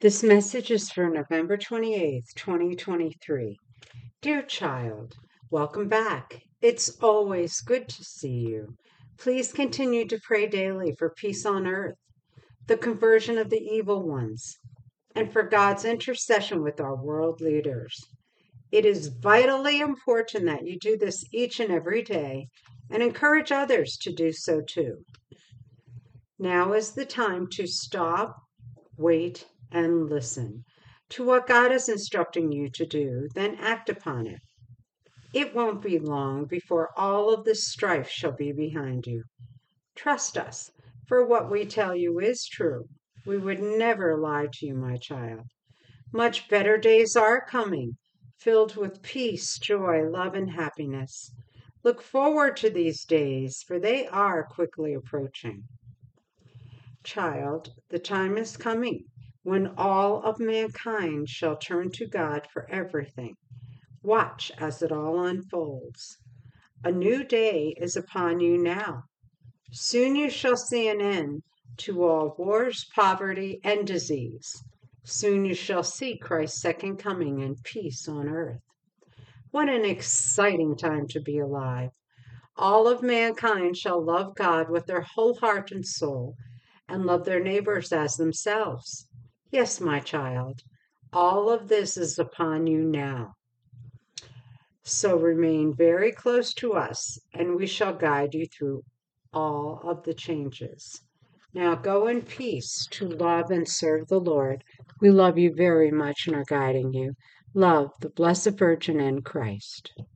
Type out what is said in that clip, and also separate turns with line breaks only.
This message is for November 28th, 2023. Dear child, welcome back. It's always good to see you. Please continue to pray daily for peace on earth, the conversion of the evil ones, and for God's intercession with our world leaders. It is vitally important that you do this each and every day and encourage others to do so too. Now is the time to stop, wait, and listen to what God is instructing you to do, then act upon it. It won't be long before all of this strife shall be behind you. Trust us, for what we tell you is true. We would never lie to you, my child. Much better days are coming, filled with peace, joy, love, and happiness. Look forward to these days, for they are quickly approaching. Child, the time is coming when all of mankind shall turn to God for everything. Watch as it all unfolds. A new day is upon you now. Soon you shall see an end to all wars, poverty, and disease. Soon you shall see Christ's second coming and peace on earth. What an exciting time to be alive! All of mankind shall love God with their whole heart and soul and love their neighbors as themselves. Yes, my child, all of this is upon you now. So remain very close to us, and we shall guide you through all of the changes. Now go in peace to love and serve the Lord. We love you very much and are guiding you. Love the Blessed Virgin and Christ.